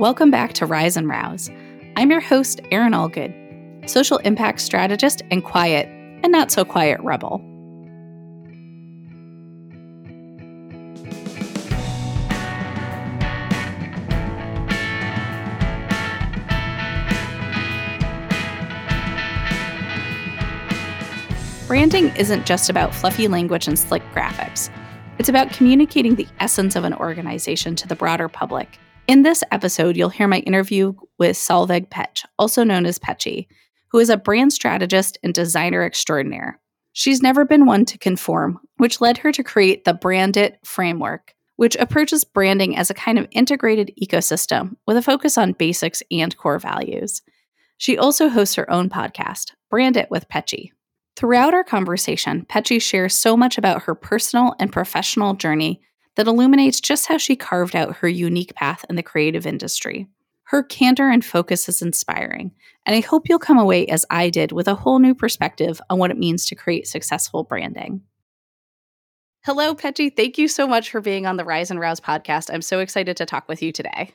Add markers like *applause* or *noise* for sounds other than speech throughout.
Welcome back to Rise and Rouse. I'm your host, Erin Allgood, social impact strategist and quiet and not so quiet rebel. Branding isn't just about fluffy language and slick graphics. It's about communicating the essence of an organization to the broader public. In this episode, you'll hear my interview with Solveig Petch, also known as Petchy, who is a brand strategist and designer extraordinaire. She's never been one to conform, which led her to create the Brand It framework, which approaches branding as a kind of integrated ecosystem with a focus on basics and core values. She also hosts her own podcast, Brand It with Petchy. Throughout our conversation, Petchy shares so much about her personal and professional journey that illuminates just how she carved out her unique path in the creative industry. Her candor and focus is inspiring, and I hope you'll come away as I did with a whole new perspective on what it means to create successful branding. Hello, Petchy. Thank you so much for being on the Rise and Rouse podcast. I'm so excited to talk with you today.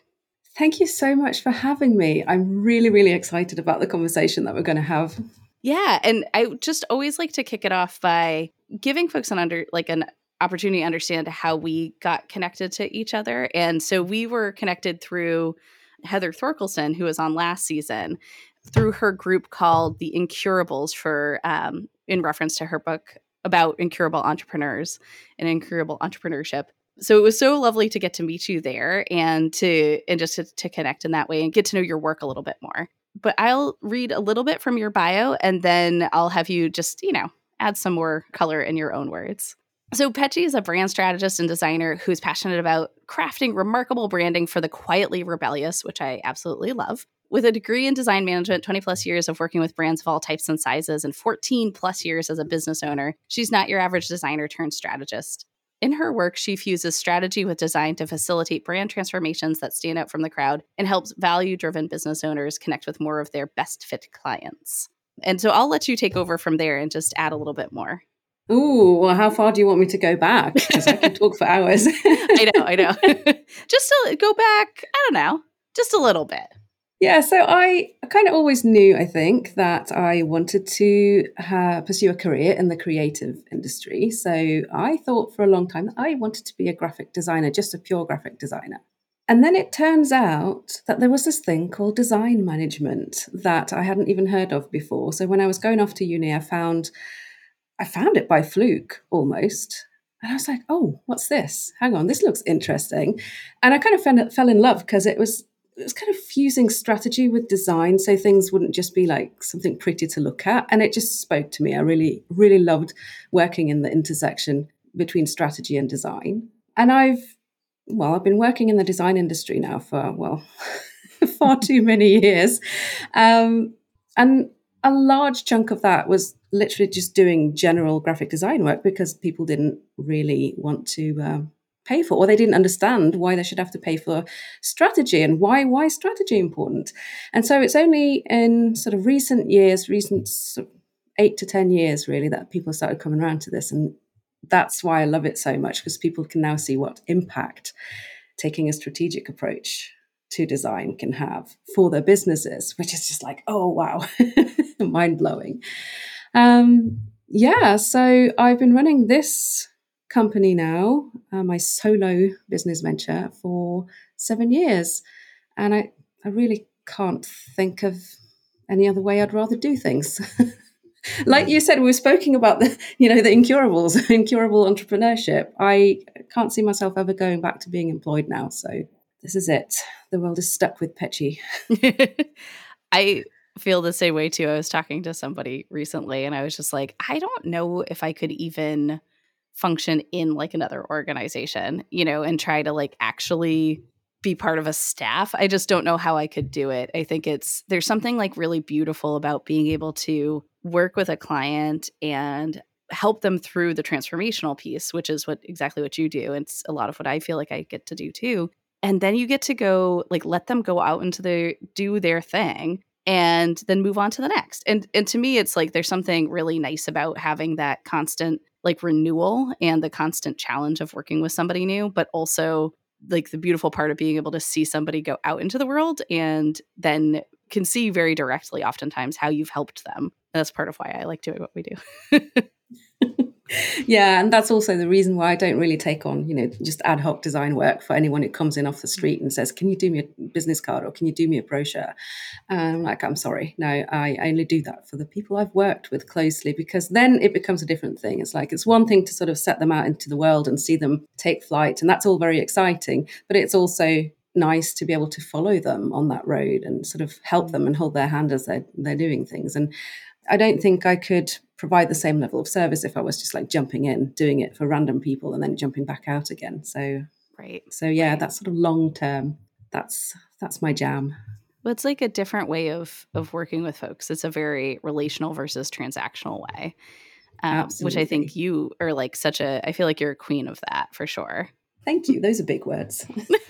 Thank you so much for having me. I'm really, really excited about the conversation that we're going to have. Yeah, and I just always like to kick it off by giving folks an under like an opportunity to understand how we got connected to each other. And so we were connected through Heather Thorkelson, who was on last season, through her group called the Incurables for um, in reference to her book about incurable entrepreneurs and incurable entrepreneurship. So it was so lovely to get to meet you there and to and just to, to connect in that way and get to know your work a little bit more but I'll read a little bit from your bio and then I'll have you just, you know, add some more color in your own words. So, Petchy is a brand strategist and designer who's passionate about crafting remarkable branding for the quietly rebellious, which I absolutely love. With a degree in design management, 20 plus years of working with brands of all types and sizes, and 14 plus years as a business owner, she's not your average designer turned strategist. In her work, she fuses strategy with design to facilitate brand transformations that stand out from the crowd and helps value driven business owners connect with more of their best fit clients. And so I'll let you take over from there and just add a little bit more. Ooh, well, how far do you want me to go back? Because I can talk for hours. *laughs* I know, I know. *laughs* just to go back, I don't know, just a little bit. Yeah, so I, kind of always knew, I think, that I wanted to uh, pursue a career in the creative industry. So I thought for a long time that I wanted to be a graphic designer, just a pure graphic designer. And then it turns out that there was this thing called design management that I hadn't even heard of before. So when I was going off to uni, I found I found it by fluke almost. And I was like, oh, what's this? Hang on, this looks interesting. And I kind of fell, in love because it was it was kind of fusing strategy with design so things wouldn't just be like something pretty to look at and it just spoke to me i really really loved working in the intersection between strategy and design and i've well i've been working in the design industry now for well *laughs* far too many years um, and a large chunk of that was literally just doing general graphic design work because people didn't really want to um, pay for or they didn't understand why they should have to pay for strategy and why why strategy important. And so it's only in sort of recent years recent sort of eight to ten years really that people started coming around to this. And that's why i love it so much because people can now see what impact taking a strategic approach to design can have for their businesses which is just like oh wow *laughs* mind blowing um yeah so i've been running this company now, uh, my solo business venture, for seven years. And I, I really can't think of any other way I'd rather do things. *laughs* like you said, we were speaking about the, you know, the incurables, *laughs* incurable entrepreneurship. I can't see myself ever going back to being employed now. So this is it. The world is stuck with Petchy. *laughs* I feel the same way too. I was talking to somebody recently and I was just like, I don't know if I could even – function in like another organization, you know, and try to like actually be part of a staff. I just don't know how I could do it. I think it's there's something like really beautiful about being able to work with a client and help them through the transformational piece, which is what exactly what you do. It's a lot of what I feel like I get to do too. And then you get to go like let them go out into the do their thing and then move on to the next. And and to me it's like there's something really nice about having that constant like renewal and the constant challenge of working with somebody new, but also like the beautiful part of being able to see somebody go out into the world and then can see very directly oftentimes how you've helped them. And that's part of why I like doing what we do. *laughs* yeah, and that's also the reason why I don't really take on, you know, just ad hoc design work for anyone who comes in off the street and says, "Can you do me a business card or can you do me a brochure?" And I'm like, "I'm sorry, no, I, only do that for the people I've worked with closely because then it becomes a different thing. It's like it's one thing to sort of set them out into the world and see them take flight, and that's all very exciting, but it's also nice to be able to follow them on that road and sort of help mm. them and hold their hand as they're they're doing things. And I don't think I could provide the same level of service if I was just like jumping in, doing it for random people and then jumping back out again. So right. So yeah, right. that's sort of long term. That's that's my jam. Well, it's like a different way of of working with folks. It's a very relational versus transactional way. Um, which I think you are like such a I feel like you're a queen of that for sure. Thank you. Those are big words. *laughs* *laughs*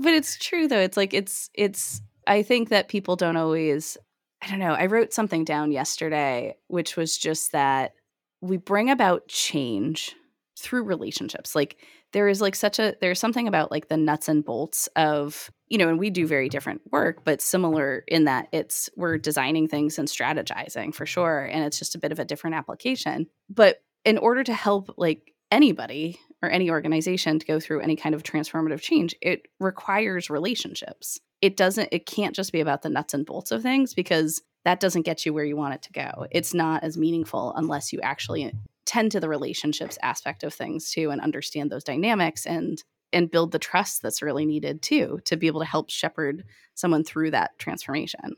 but it's true though. It's like it's it's I think that people don't always I don't know. I wrote something down yesterday, which was just that we bring about change through relationships. Like there is like such a there's something about like the nuts and bolts of you know, and we do very different work, but similar in that it's we're designing things and strategizing for sure, and it's just a bit of a different application. But in order to help like anybody or any organization to go through any kind of transformative change, it requires relationships it doesn't it can't just be about the nuts and bolts of things because that doesn't get you where you want it to go. It's not as meaningful unless you actually tend to the relationships aspect of things too and understand those dynamics and and build the trust that's really needed too to be able to help shepherd someone through that transformation.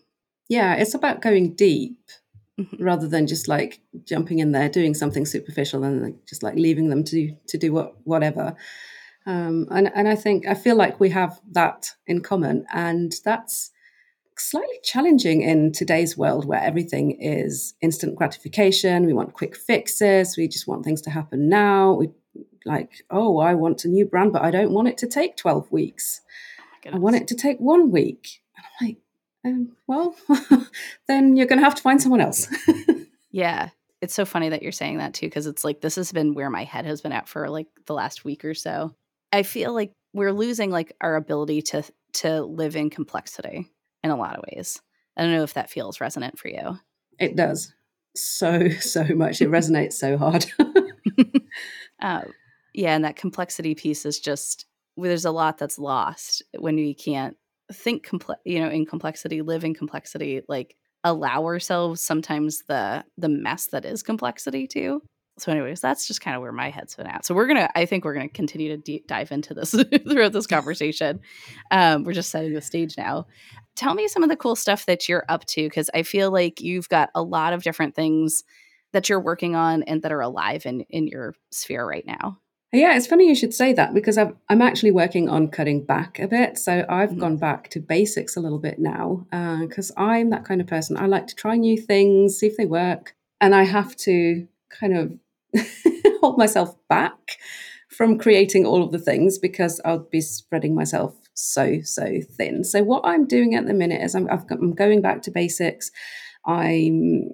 Yeah, it's about going deep mm-hmm. rather than just like jumping in there doing something superficial and just like leaving them to to do what whatever. Um, and, and I think, I feel like we have that in common. And that's slightly challenging in today's world where everything is instant gratification. We want quick fixes. We just want things to happen now. We like, oh, I want a new brand, but I don't want it to take 12 weeks. Oh I want it to take one week. And I'm like, um, well, *laughs* then you're going to have to find someone else. *laughs* yeah. It's so funny that you're saying that too, because it's like this has been where my head has been at for like the last week or so. I feel like we're losing like our ability to to live in complexity in a lot of ways. I don't know if that feels resonant for you. It does so *laughs* so much. It resonates so hard. *laughs* *laughs* uh, yeah, and that complexity piece is just there's a lot that's lost when we can't think complex, you know, in complexity, live in complexity, like allow ourselves sometimes the the mess that is complexity too so anyways that's just kind of where my head's been at so we're gonna i think we're gonna continue to deep dive into this *laughs* throughout this conversation um, we're just setting the stage now tell me some of the cool stuff that you're up to because i feel like you've got a lot of different things that you're working on and that are alive in in your sphere right now yeah, it's funny you should say that because i am actually working on cutting back a bit. So I've mm-hmm. gone back to basics a little bit now because uh, I'm that kind of person. I like to try new things, see if they work. And I have to kind of *laughs* hold myself back from creating all of the things because I'll be spreading myself so so thin. So what I'm doing at the minute is I'm, i am going back to basics. I'm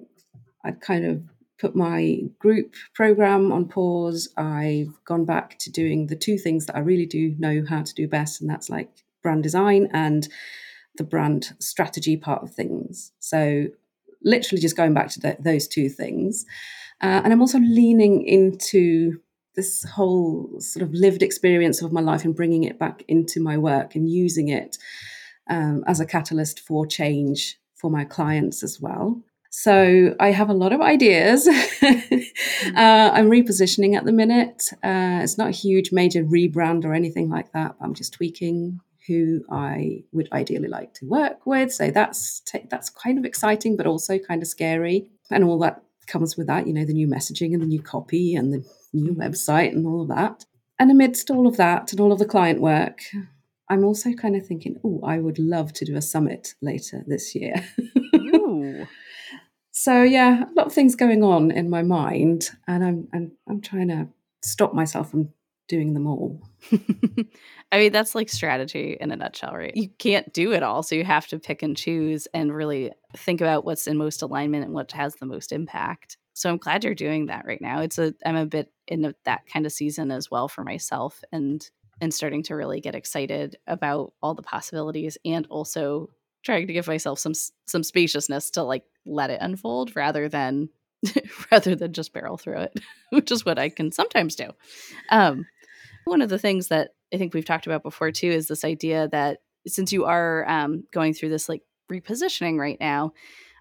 I've kind of put my group program on pause. I've gone back to doing the two things that I really do know how to do best, and that's like brand design and the brand strategy part of things. So literally just going back to the, those two things. Uh, and I'm also leaning into this whole sort of lived experience of my life and bringing it back into my work and using it um, as a catalyst for change for my clients as well. So I have a lot of ideas. *laughs* uh, I'm repositioning at the minute. Uh, it's not a huge major rebrand or anything like that. I'm just tweaking who I would ideally like to work with. So that's t- that's kind of exciting, but also kind of scary, and all that comes with that, you know, the new messaging and the new copy and the new mm-hmm. website and all of that. And amidst all of that and all of the client work, I'm also kind of thinking, oh, I would love to do a summit later this year. *laughs* so yeah, a lot of things going on in my mind, and I'm I'm, I'm trying to stop myself from doing them all. *laughs* I mean, that's like strategy in a nutshell, right? You can't do it all. So you have to pick and choose and really think about what's in most alignment and what has the most impact. So I'm glad you're doing that right now. It's a I'm a bit in that kind of season as well for myself and and starting to really get excited about all the possibilities and also trying to give myself some some spaciousness to like let it unfold rather than *laughs* rather than just barrel through it, *laughs* which is what I can sometimes do. Um, one of the things that I think we've talked about before too is this idea that since you are um, going through this like repositioning right now,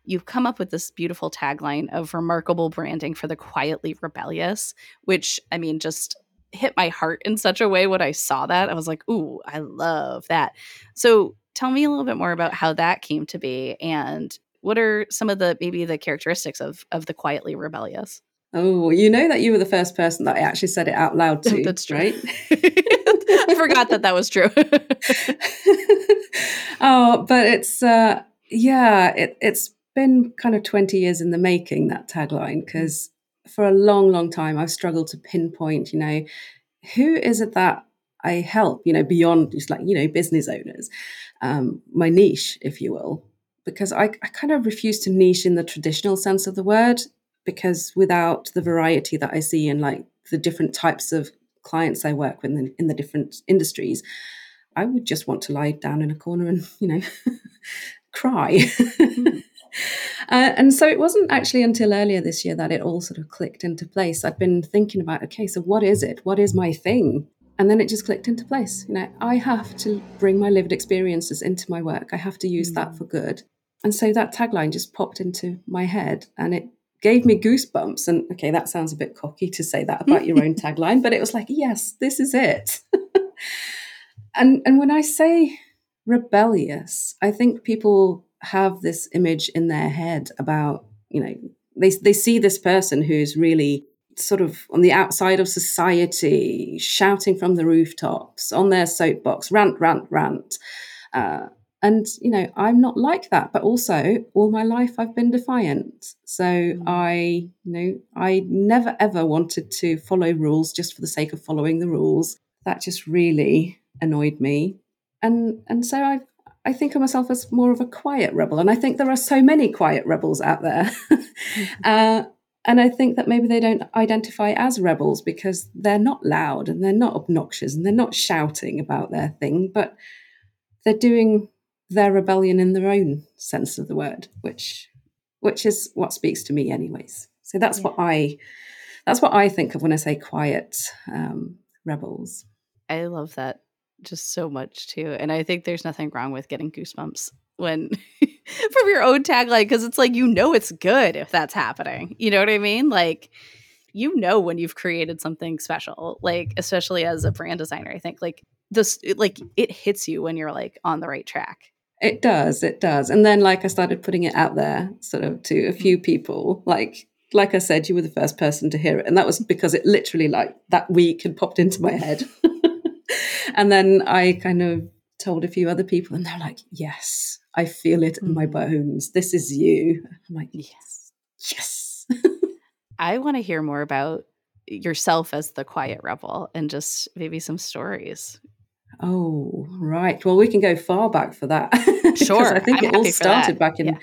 you've come up with this beautiful tagline of remarkable branding for the quietly rebellious, which I mean, just hit my heart in such a way when I saw that. I was like, ooh, I love that. So tell me a little bit more about how that came to be and what are some of the maybe the characteristics of of the quietly rebellious? Oh, you know that you were the first person that I actually said it out loud to. That's true. right? *laughs* I forgot that that was true. *laughs* oh, but it's uh yeah, it, it's been kind of 20 years in the making that tagline because for a long long time I've struggled to pinpoint, you know, who is it that I help, you know, beyond just like, you know, business owners, um, my niche, if you will, because I, I kind of refuse to niche in the traditional sense of the word, because without the variety that I see in like the different types of clients I work with in, in the different industries, I would just want to lie down in a corner and, you know, *laughs* cry. Mm. *laughs* Uh, and so it wasn't actually until earlier this year that it all sort of clicked into place. I'd been thinking about, okay, so what is it? What is my thing? And then it just clicked into place. You know, I have to bring my lived experiences into my work. I have to use mm. that for good. And so that tagline just popped into my head and it gave me goosebumps. And okay, that sounds a bit cocky to say that about your own *laughs* tagline, but it was like, yes, this is it. *laughs* and and when I say rebellious, I think people have this image in their head about, you know, they they see this person who's really sort of on the outside of society, shouting from the rooftops on their soapbox, rant, rant, rant. Uh, and you know, I'm not like that. But also, all my life I've been defiant. So mm. I, you know, I never ever wanted to follow rules just for the sake of following the rules. That just really annoyed me. And and so I I think of myself as more of a quiet rebel, and I think there are so many quiet rebels out there. *laughs* uh, and I think that maybe they don't identify as rebels because they're not loud and they're not obnoxious and they're not shouting about their thing, but they're doing their rebellion in their own sense of the word, which which is what speaks to me anyways. So that's yeah. what I that's what I think of when I say quiet um, rebels. I love that just so much too. And I think there's nothing wrong with getting goosebumps when *laughs* from your own tagline because it's like you know it's good if that's happening. You know what I mean? Like you know when you've created something special, like especially as a brand designer, I think like this like it hits you when you're like on the right track. It does, it does. And then like I started putting it out there sort of to a few people, like like I said, you were the first person to hear it. And that was because it literally like that week had popped into my head. *laughs* and then I kind of told a few other people and they're like, yes, I feel it in my mm. bones. This is you. I'm like, yes, yes. *laughs* I want to hear more about yourself as the quiet rebel and just maybe some stories. Oh, right. Well, we can go far back for that. *laughs* Sure. I think I'm it all started back in, yeah.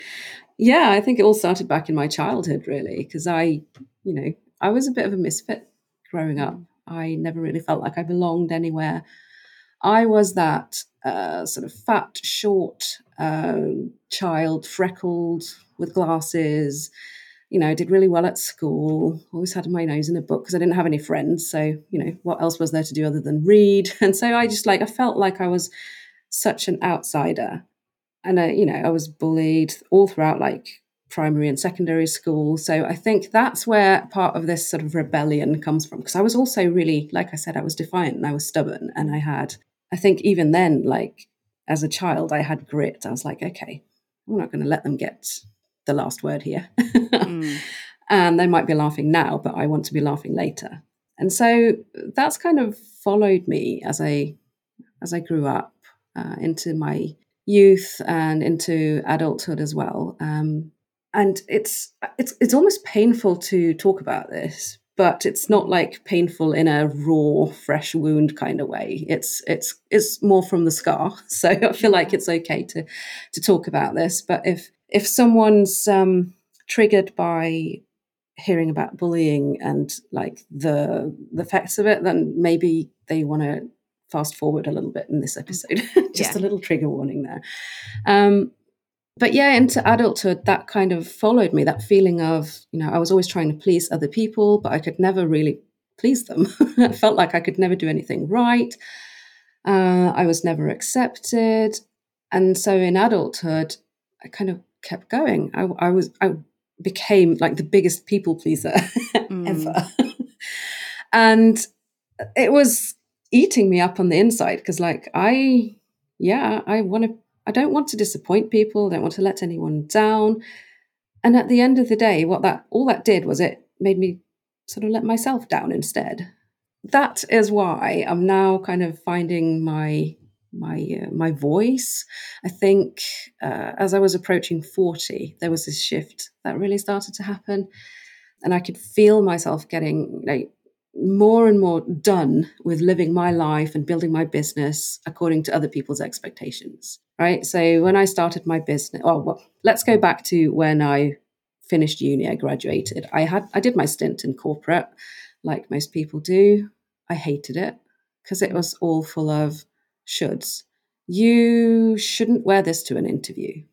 yeah, I think it all started back in my childhood, really, because I, you know, I was a bit of a misfit growing up. Mm. I never really felt like I belonged anywhere. I was that uh, sort of fat, short uh, child, freckled, with glasses. You know, did really well at school. Always had my nose in a book because I didn't have any friends. So, you know, what else was there to do other than read? *laughs* And so I just like, I felt like I was such an outsider. And, I, you know, I was bullied all throughout like primary and secondary school. So I think that's where part of this sort of rebellion comes from. Because I was also really, like I said, I was defiant and I was stubborn and I had I think even then, like as a child, I had grit. I was like, okay, I'm not going to let them get the last word here. mm. *laughs* And they might be laughing now, but I want to be laughing later. And so that's kind of followed me as I as I grew up uh, into my youth and into adulthood as well. Um, and it's it's it's almost painful to talk about this but it's not like painful in a raw fresh wound kind of way it's it's it's more from the scar *laughs* so i feel like it's okay to to talk about this but if if someone's um triggered by hearing about bullying and like the the effects of it then maybe they want to fast forward a little bit in this Mm. episode. *laughs* Just Yeah. a little trigger warning there. Um, but yeah, into adulthood, that kind of followed me. That feeling of, you know, I was always trying to please other people, but I could never really please them. *laughs* I felt like I could never do anything right. Uh, I was never accepted. And so in adulthood, I kind of kept going. I, I was, I became like the biggest people pleaser *laughs* Mm. ever. *laughs* and it was eating me up on the inside because, like, I, yeah, I want to, I don't want to disappoint people, don't want to let anyone down. And at the end of the day, what that, all that did was it made me sort of let myself down instead. That is why I'm now kind of finding my my uh, my voice. I think uh, as I was approaching forty, there was this shift that really started to happen, and I could feel myself getting like more and more done with living my life and building my business according to other people's expectations. Right. So when I started my business, oh well, let's go back to when I finished uni. I graduated. I had I did my stint in corporate, like most people do. I hated it because it was all full of shoulds. You shouldn't wear this to an interview.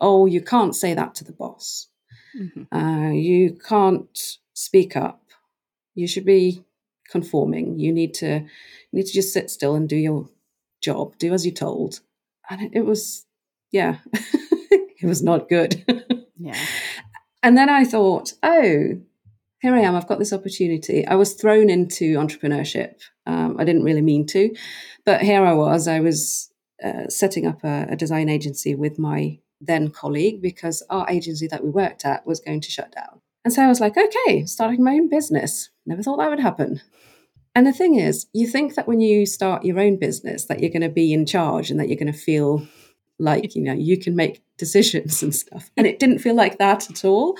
Oh, you can't say that to the boss. Mhm. Uh, you can't speak up. You should be conforming. You need to you need to just sit still and do your job. Do as you're told. And it, it was, yeah, *laughs* it was not good. Yeah. And then I thought, oh, here I am. I've got this opportunity. I was thrown into entrepreneurship. Um, I didn't really mean to, but here I was. I was uh, setting up a, a design agency with my then colleague because our agency that we worked at was going to shut down. And so I was like, okay, starting my own business. Never thought that would happen. And the thing is, you think that when you start your own business, that you're going to be in charge and that you're going to feel like you know you can make decisions and stuff and it didn't feel like that at all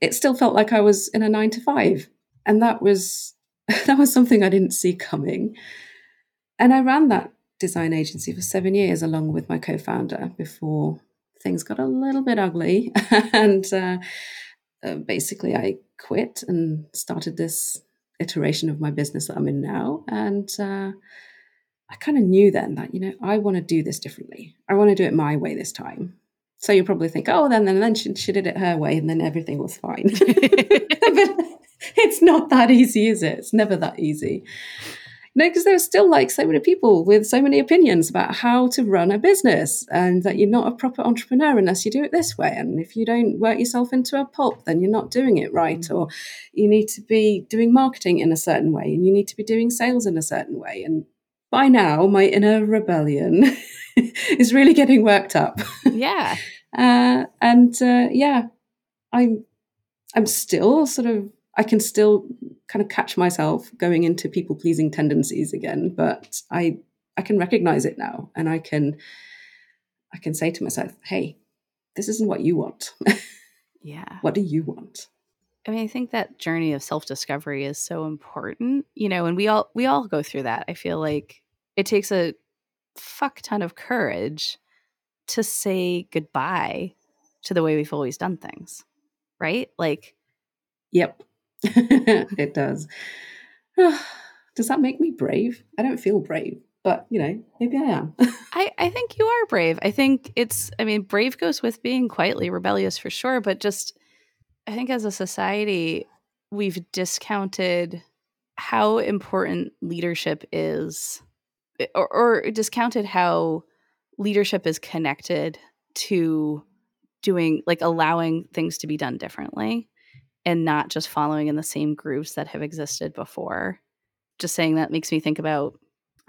it still felt like i was in a 9 to 5 and that was *laughs* that was something i didn't see coming and i ran that design agency for 7 years along with my co-founder before things got a little bit ugly *laughs* and uh, uh, basically i quit and started this iteration of my business that i'm in now and uh, I kind of knew then that, you know, I want to do this differently. I want to do it my way this time. So you probably think, oh, then then, then she, she did it her way and then everything was fine. *laughs* *laughs* but it's not that easy, is it? It's never that easy. No, because there are still like so many people with so many opinions about how to run a business and that you're not a proper entrepreneur unless you do it this way. And if you don't work yourself into a pulp, then you're not doing it right. Mm. Or you need to be doing marketing in a certain way and you need to be doing sales in a certain way. And by now, my inner rebellion *laughs* is really getting worked up. Yeah. Uh, and uh, yeah, I'm I'm still sort of I can still kind of catch myself going into people pleasing tendencies again, but I I can recognize it now, and I can I can say to myself, "Hey, this isn't what you want. *laughs* Yeah. what do you want?" I mean, I think that journey of self-discovery is so important, you know, and we all we all go through that. I feel like it takes a fuck ton of courage to say goodbye to the way we've always done things. Right? Like Yep, *laughs* it does. *sighs* does that make me brave? I don't feel brave, but you know, maybe I am. *laughs* I I think you are brave. I think it's I mean, brave goes with being quietly rebellious for sure, but just I think as a society we've discounted how important leadership is or, or discounted how leadership is connected to doing like allowing things to be done differently and not just following in the same grooves that have existed before. Just saying that makes me think about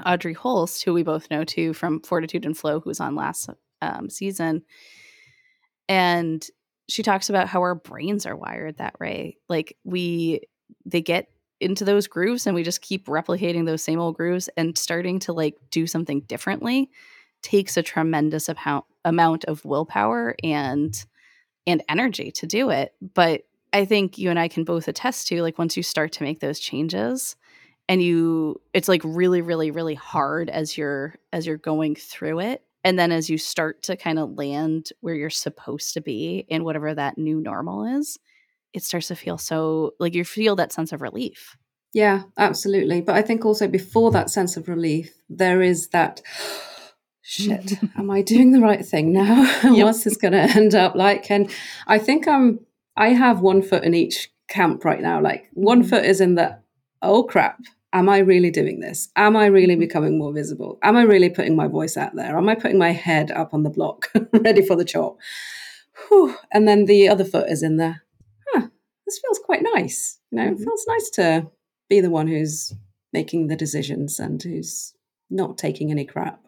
Audrey Holst, who we both know too from Fortitude and Flow, who was on last um, season. And she talks about how our brains are wired that way. Like we, they get into those grooves and we just keep replicating those same old grooves and starting to like do something differently takes a tremendous amount amount of willpower and and energy to do it. But i think you and i can both attest to like once you start to make those changes and you it's like really really really hard as you're as you're going through it. And then as you start to kind of land where you're supposed to be in whatever that new normal is it starts to feel so like you feel that sense of relief. Yeah, absolutely. But I think also before that sense of relief, there is that shit, *laughs* am I doing the right thing now? *laughs* Yep. What's this going to end up like? And I think I'm, I have one foot in each camp right now. Like one mm-hmm. foot is in the, oh crap, am I really doing this? Am I really mm-hmm. becoming more visible? Am I really putting my voice out there? Am I putting my head up on the block, *laughs* ready for the chop? Whew. And then the other foot is in the, huh, this feels quite nice. You know, mm-hmm. it feels nice to be the one who's making the decisions and who's not taking any crap.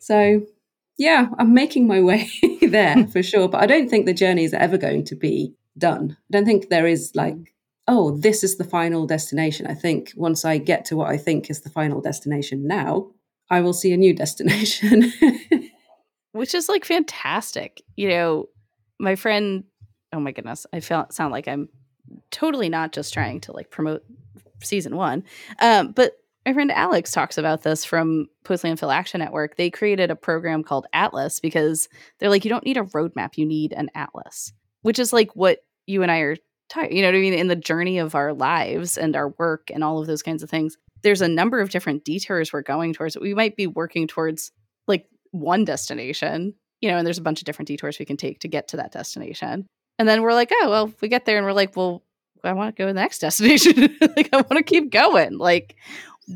So, yeah, I'm making my way *laughs* there for sure. But I don't think the journey is ever going to be done. I don't think there is like, oh, this is the final destination. I think once I get to what I think is the final destination now, I will see a new *laughs* destination. Which is like fantastic. You know, my friend, oh my goodness, I feel, sound like I'm totally not just trying to like promote season one. Um, but my friend Alex talks about this from Post Landfill Action Network. They created a program called Atlas because they're like, you don't need a roadmap, you need an atlas, which is like what you and I are, you know what I mean, in the journey of our lives and our work and all of those kinds of things. There's a number of different detours we're going towards. We might be working towards like one destination, you know, and there's a bunch of different detours we can take to get to that destination. And then we're like, oh, well, we get there and we're like, well, I want to go to the next *laughs* destination. like I want to keep going. Like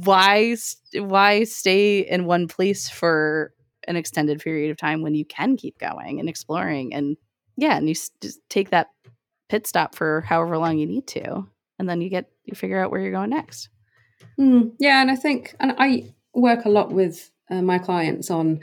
why why stay in one place for an extended period of time when you can keep going and exploring and yeah and you just take that pit stop for however long you need to and then you get you figure out where you're going next mm, yeah and i think and i work a lot with uh, my clients on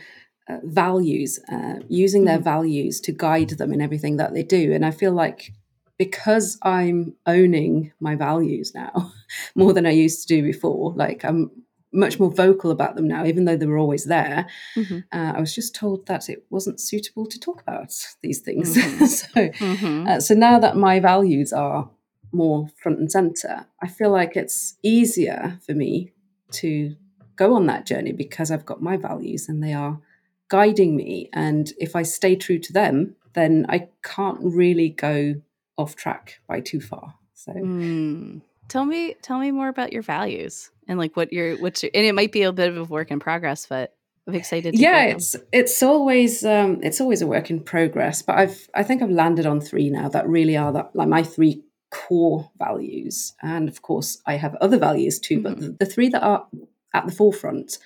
uh, values uh, using their mm. values to guide them in everything that they do and i feel like because I'm owning my values now *laughs* more than I used to do before, like I'm much more vocal about them now, even though they were always there. Mm-hmm. Uh, I was just told that it wasn't suitable to talk about these things. Mm-hmm. *laughs* so, mm-hmm. Uh, so now that my values are more front and center, I feel like it's easier for me to go on that journey because I've got my values and they are guiding me. And if I stay true to them, then I can't really go off track by too far. So mm. tell me tell me more about your values and like what your what's your, and it might be a bit of a work in progress, but I'm excited. yeah, it's it's always um, it's always a work in progress, but I've I think I've landed on three now that really are that like my three core values, and of course I have other values too, mm-hmm. but the, the, three that are at the forefront.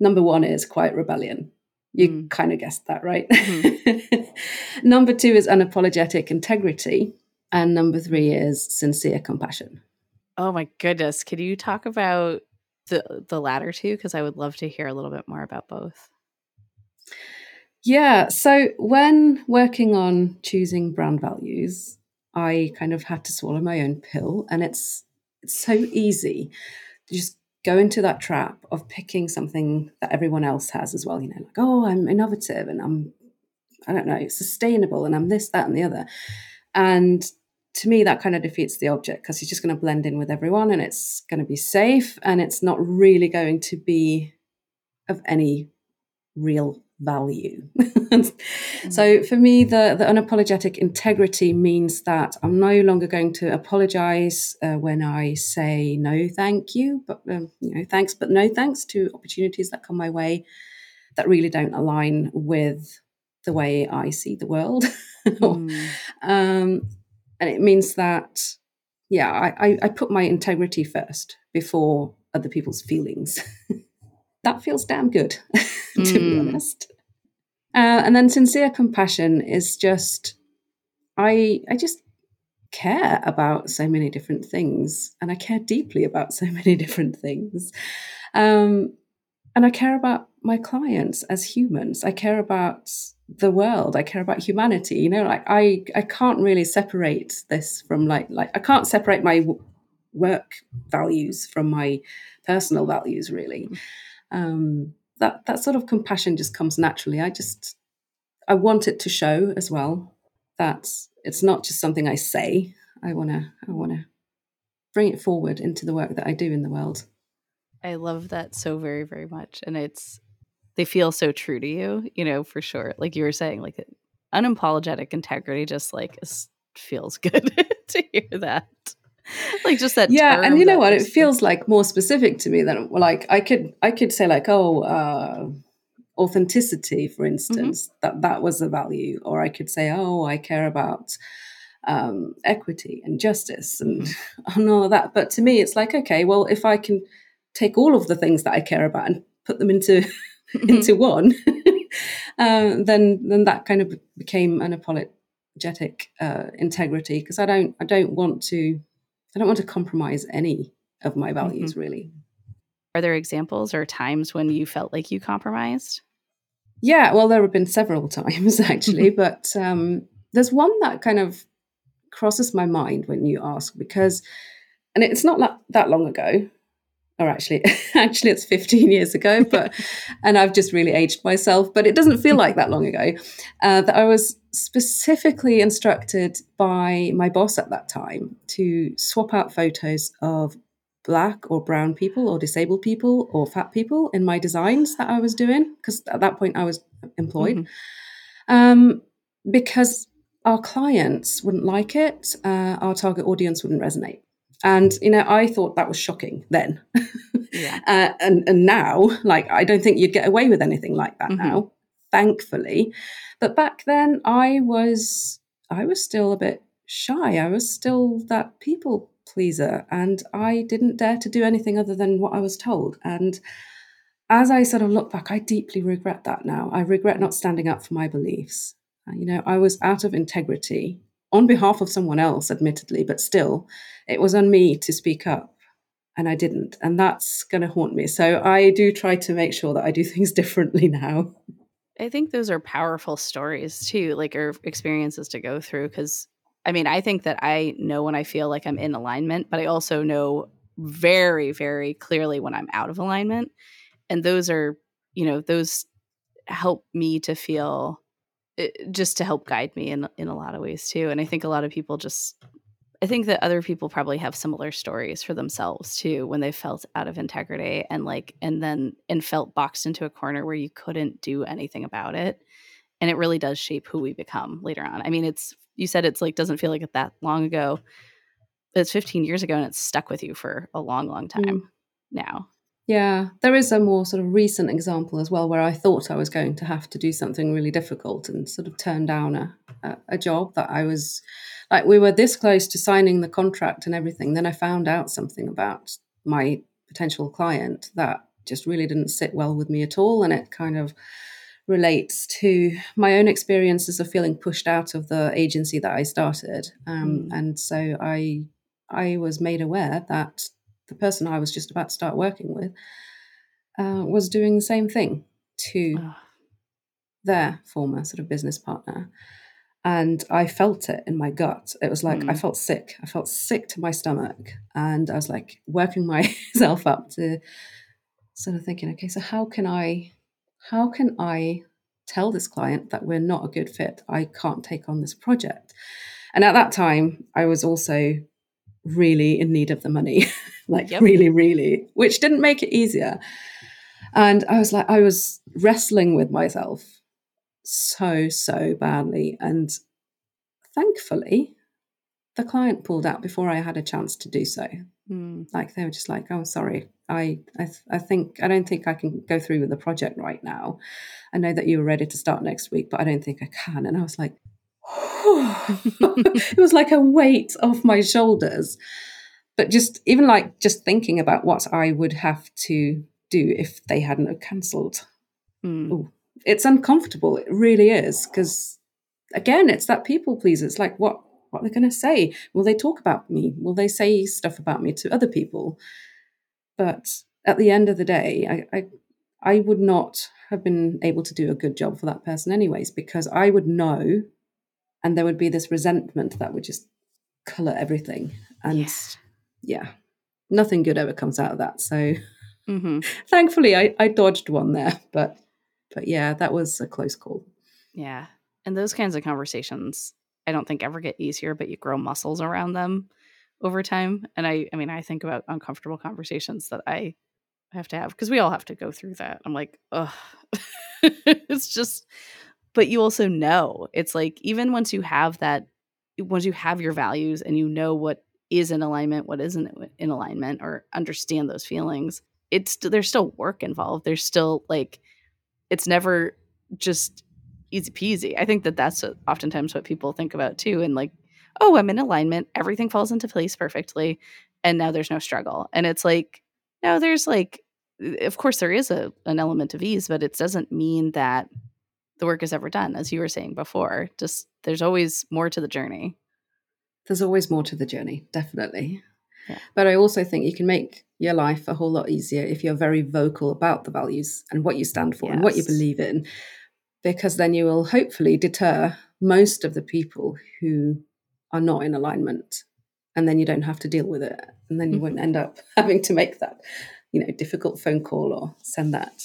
Number one is quiet rebellion. You mm. kind of guessed that, right? Mm-hmm. *laughs* number two is unapologetic integrity. And number three is sincere compassion. Oh my goodness. Could you talk about the the latter two? Because I would love to hear a little bit more about both. Yeah. So when working on choosing brand values, I kind of had to swallow my own pill. And it's it's so easy to just go into that trap of picking something that everyone else has as well. You know, like, oh, I'm innovative and I'm, I don't know, sustainable and I'm this, that, and the other. And to me, that kind of defeats the object because you're just going to blend in with everyone and it's going to be safe and it's not really going to be of any real value. *laughs* mm-hmm. So for me, the, the unapologetic integrity means that I'm no longer going to apologize uh, when I say no, thank you, but um, you know, thanks, but no thanks to opportunities that come my way that really don't align with the way I see the world. *laughs* mm. um, and it means that, yeah, I, I, I put my integrity first before other people's feelings. *laughs* that feels damn good, *laughs* to mm. be honest. Uh, and then sincere compassion is just, I I just care about so many different things, and I care deeply about so *laughs* many different things, um, and I care about my clients as humans. I care about the world. I care about humanity. You know, like I I can't really separate this from like like I can't separate my w- work values from my personal values really. Mm um, that that sort of compassion just comes naturally. I just I want it to show as well that it's not just something I say. I wanna I wanna bring it forward into the work that I do in the world. I love that so very very much, and it's they feel so true to you. You know, for sure. Like you were saying, like unapologetic integrity, just like feels *laughs* good to hear that. *laughs* like just that yeah and you know what it feels like more specific to me than like i could i could say like oh uh authenticity for mm-hmm. instance mm-hmm. that that was a value or i could say oh i care about um, equity and justice and, mm-hmm. *laughs* and all of that but to me it's like okay well if i can take all of the things that i care about and put them into *laughs* mm-hmm. into one um, then then that kind of became unapologetic uh, integrity because i don't i don't want to i don't want to compromise any of my values mm-hmm. really are there examples or times when you felt like you compromised yeah, well, there have been several *laughs* times actually, *laughs* but um, there's one that kind of crosses my mind when you ask because, and it's not that, that long ago, or actually, *laughs* actually, it's 15 years ago, but *laughs* and I've just really aged myself, but it doesn't feel like that long ago. Uh, that I was specifically instructed by my boss at that time to swap out photos of black or brown people or disabled people or fat people in my designs that I was doing because at that point I was employed. Mm-hmm. Um, because our clients wouldn't like it, uh, our target audience wouldn't resonate. And you know, I thought that was shocking then, yeah. *laughs* uh, and and now, like, I don't think you'd get away with anything like that mm-hmm. now, thankfully. But back then, I was I was still a bit shy. I was still that people pleaser and I didn't dare to do anything other than what I was told. And as I sort of look back, I deeply regret that now. I regret not standing up for my beliefs. You know, I was out of integrity on behalf of someone else, admittedly, but still, it was on me to speak up. And I didn't. And that's going to haunt me. So I do try to make sure that I do *laughs* things differently now. I think those are powerful stories too, like or experiences to go through because I mean, I think that I know when I feel like I'm in alignment, but I also know very, very clearly when I'm out of alignment. And those are, you know, those help me to feel eh, just to help guide me in in a lot of ways too. And I think a lot of people just I think that other people probably have similar stories for themselves too when they felt out of integrity and like and then and felt boxed into a corner where you couldn't do anything about it. And it really does shape who we become later on. I mean, it's you said it's like doesn't feel like it that long ago. It's 15 years ago and it's stuck with you for a long, long time mm. now. Yeah, there is a more sort of recent example as well where I thought I was going to have to do something really difficult and sort of turn down a, a, job that I was like, we were this close to signing the contract and everything. Then I found out something about my potential client that just really didn't sit well with me at all. And it kind of relates to my own experiences of feeling pushed out of the agency that I started. Um, mm. And so I I was made aware that the person I was just about to start working with uh, was doing the same thing to oh. their former sort of business partner. And I felt it in my gut. It was like mm. I felt sick. I felt sick to my stomach. And I was like working *laughs* myself up to sort of thinking, okay, so how can I how can I tell this client that we're not a good fit? I can't take on this project. And at that time, I was also really in need of the money, *laughs* like yep. really, really, which didn't make it easier. And I was like, I was wrestling with myself so, so badly. And thankfully, the client pulled out before I had a chance to do so. Mm. Like they were just like, "Oh, sorry, I, I, I think I don't think I can go through with the project right now. I know that you were ready to start next week, but I don't think I can." And I was like, *laughs* it was like a weight off my shoulders. But just even like just thinking about what I would have to do if they hadn't cancelled, mm. it's uncomfortable. It really is because again, it's that people pleaser. It's like what what they're they going to say? Will they talk about me? Will they say stuff about me to other people? But at the end of the day, I, I, I would not have been able to do a good job for that person, anyways, because I would know, and there would be this resentment that would just color everything. And yeah, yeah nothing good ever comes out of that. So mm-hmm. *laughs* thankfully, I, I dodged one there. But but yeah, that was a close call. Yeah. And those kinds of conversations I don't think ever get easier, but you grow muscles around them over time. And I, I mean, I think about uncomfortable conversations that I have to have because we all have to go through that. I'm like, ugh, *laughs* it's just, but you also know it's like even once you have that, once you have your values and you know what is in alignment, what isn't in alignment, or understand those feelings. It's there's still work involved. There's still like it's never just easy peasy. I think that that's oftentimes what people think about too. And like, oh, I'm in alignment, everything falls into place perfectly, and now there's no struggle. And it's like, no, there's like, of course, there is a an element of ease, but it doesn't mean that the work is ever done, as you were saying before. Just there's always more to the journey. There's always more to the journey, definitely. Yeah. But I also think you can make your life a whole lot easier if you're very vocal about the values and what you stand for yes. and what you believe in, because then you will hopefully deter most of the people who are not in alignment. And then you don't have to deal with it. And then you mm-hmm. won't end up *laughs* having to make that, you know, difficult phone call or send that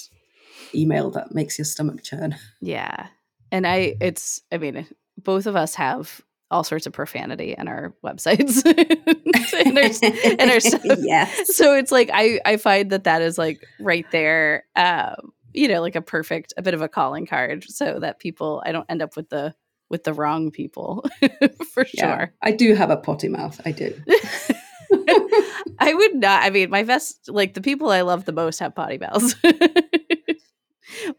email that makes your stomach churn. Yeah. And I, it's, I mean, both of us have all sorts of profanity in our websites *laughs* and, our, and our stuff. Yes. So it's like I I find that that is like right there, um, you know, like a perfect a bit of a calling card, so that people I don't end up with the with the wrong people *laughs* for yeah, sure. I do have a potty mouth. I do. *laughs* I would not. I mean, my best like the people I love the most have potty mouths.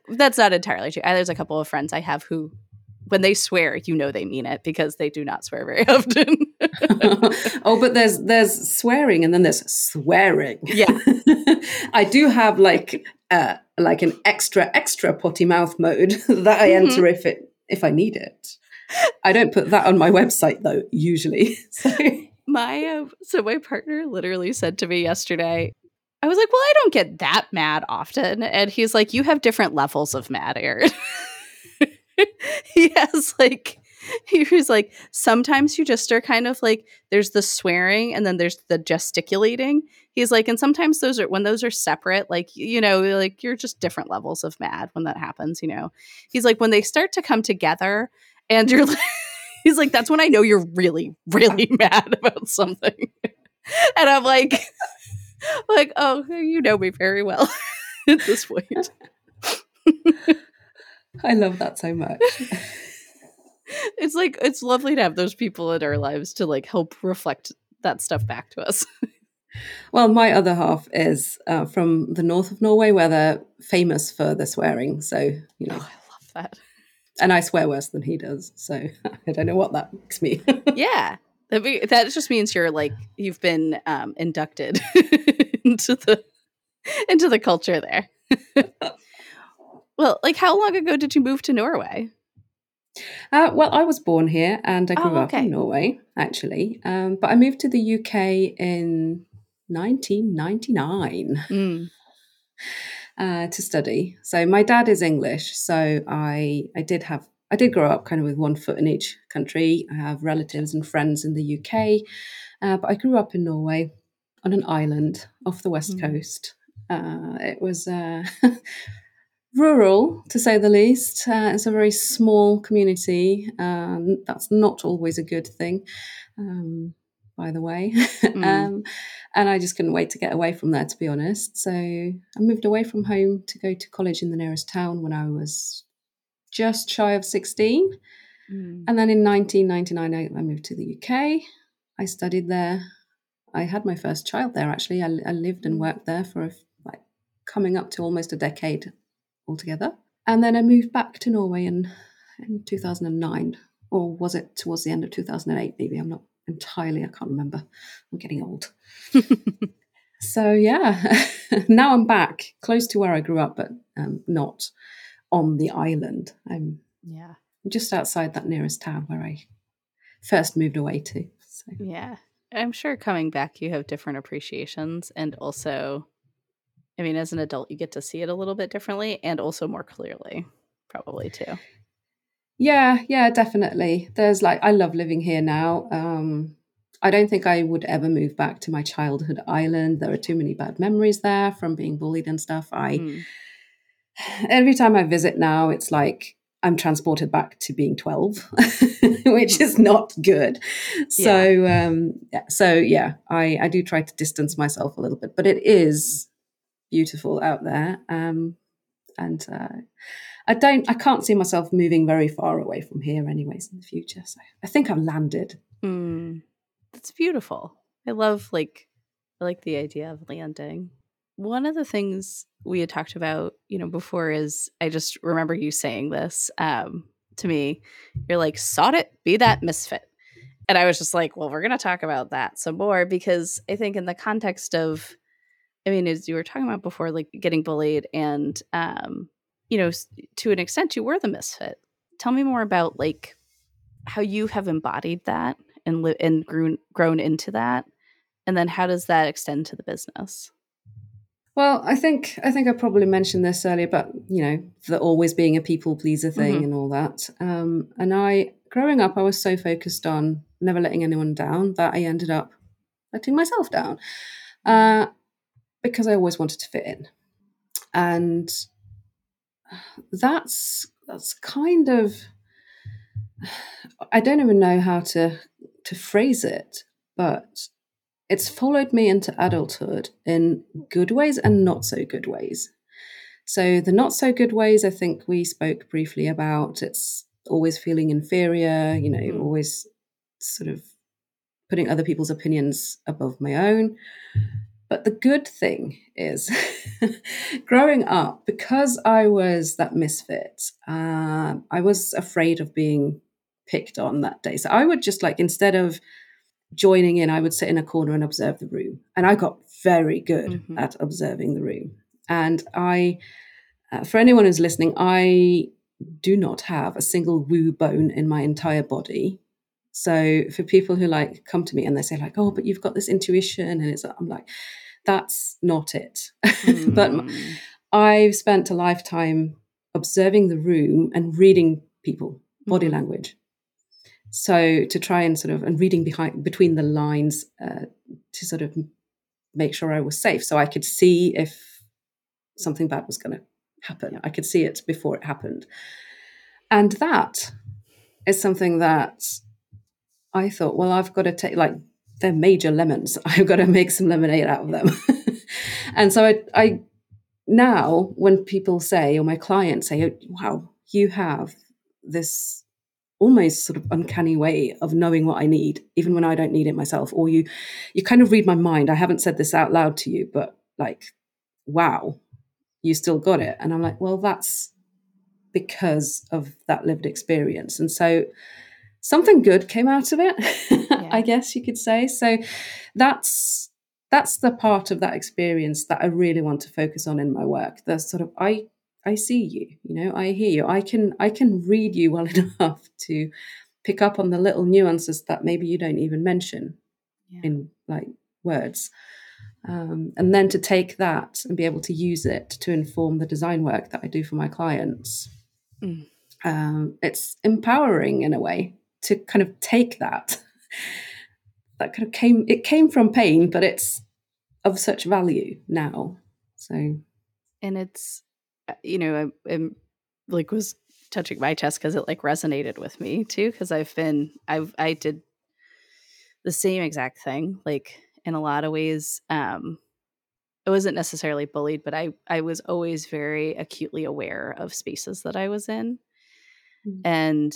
That's not entirely true. There's a couple of friends I have who when they swear, you know they mean it because they do not swear very *laughs* often. *laughs* oh, but there's there's swearing and then there's swearing. Yeah. *laughs* I do have like uh like an extra extra potty mouth mode that I enter mm-hmm. if it if I need it. I don't put that on my website though usually. So my uh, so my partner literally said to me yesterday I was like, "Well, I don't get that mad often." And he's like, "You have different levels of mad, Erin." *laughs* he has like he was like sometimes you just are kind of like there's the swearing and then there's the gesticulating he's like and sometimes those are when those are separate like you know like you're just different levels of mad when that happens you know he's like when they start to come together and you're like *laughs* he's like that's when i know you're really really *laughs* mad about something and i'm like *laughs* like oh you know me very well *laughs* at this point *laughs* I love that so much. it's like it's lovely to have those people in our lives to like help reflect that stuff back to us. well, my other half is uh, from the north of Norway, where they're famous for the swearing. So you know, oh, I love that. And I swear worse than he does, so I don't know what that makes me. yeah, that, that just means you're like you've been um, inducted *laughs* into the into the culture there. Well, like how long ago did you move to Norway? Uh, well, I was born here and I grew oh, okay. up in Norway, actually. Um, but I moved to the UK in 1999 mm. uh, to study. So my dad is English, so I I did have I did grow up kind of with one foot in each country. I have relatives and friends in the UK, uh, but I grew up in Norway on an island off the west mm. coast. Uh, it was uh, *laughs* rural, to say the least. Uh, it's a very small community. Um, that's not always a good thing, um, by the way. *laughs* Mm. um, and I just couldn't wait to get away from there, to be honest. So I moved away from home to go to college in the nearest town when I was just shy of 16. Mm. And then in 1999, I, I moved to the UK. I studied there. I had my first child there, actually. I, I lived and worked there for a, like coming up to almost a decade altogether. And then I moved back to Norway in, in 2009, or was it towards the end of 2008? Maybe I'm not entirely, I can't remember. I'm getting old. *laughs* so, yeah, *laughs* now I'm back close to where I grew up, but um, not on the island. I'm yeah just outside that nearest town where I first moved away to. So. Yeah. I'm sure coming back, you have different appreciations and also I mean, as an adult, you get to see it a little bit differently and also more clearly, probably too. Yeah, yeah, definitely. There's like, I love living here now. Um, I don't think I would ever move back to my childhood island. There are too many bad memories there from being bullied and stuff. I, mm. Every time I visit now, it's like, I'm transported back to being 12, *laughs* which is not good. So, yeah. Um, so yeah, I, I do try to distance myself a little bit, but it is beautiful out there. Um, and uh, I don't, I can't see myself moving very far away from here, anyways, in the future. So I think I've landed. Mm, that's beautiful. I love like I like the idea of landing. One of the things we had talked about, you know, before is I just remember you saying this um, to me. You're like, sought it, be that misfit. And I was just like, well, we're going to talk about that some more because I think in the context of, I mean, as you were talking about before, like getting bullied and, um, you know, to an extent, you were the misfit. Tell me more about like how you have embodied that and li- and grown grown into that, and then how does that extend to the business? Well, I think I think I probably mentioned this earlier, but you know, the always being a people pleaser thing mm-hmm. and all that. Um, and I, growing up, I was so focused on never letting anyone down that I ended up letting myself down uh, because I always wanted to fit in, and that's that's kind of I don't even know how to to phrase it, but it's followed me into adulthood in good ways and not so good ways. So, the not so good ways, I think we spoke briefly about. It's always feeling inferior, you know, mm. always sort of putting other people's opinions above my own. But the good thing is, *laughs* growing up, because I was that misfit, uh, I was afraid of being picked on that day. So I would just like, instead of joining in, I would sit in a corner and observe the room. And I got very good mm-hmm. at observing the room. And I, uh, for anyone who's listening, I do not have a single woo bone in my entire body. So for people who like come to me and they say like, "Oh, but you've got this intuition," and it's I'm like, that's not it. Mm. *laughs* but I've spent a lifetime observing the room and reading people, body mm-hmm. language. So to try and sort of and reading behind between the lines uh, to sort of make sure I was safe, so I could see if something bad was going to happen. I could see it before it happened, and that is something that I thought, well, I've got to take like they're major lemons. *laughs* I've got to make some lemonade out of them. *laughs* and so I, I now when people say or my clients say, "Wow, you have this almost sort of uncanny way of knowing what I need, even when I don't need it myself. Or you, you kind of read my mind. I haven't said this out loud to you, but like, wow, you still got it. And I'm like, well, that's because of that lived experience. And so something good came out of it, *laughs* yeah. I guess you could say. So that's that's the part of that experience that I really want to focus on in my work. The sort of I I see you, you know, I hear you. I can I can read you well *laughs* enough to pick up on the little nuances that maybe you don't even mention yeah. in like words. Um, and then to take that and be able to use it to inform the design work that I do for my clients. Mm. Um, it's empowering in a way to kind of take that. *laughs* that kind of came it came from pain, but it's of such value now. So and it's you know, I, am like was touching my chest because it like resonated with me too. Because I've been, I've, I did the same exact thing. Like in a lot of ways, um, I wasn't necessarily bullied, but I, I was always very acutely aware of spaces that I was in. Mm-hmm. And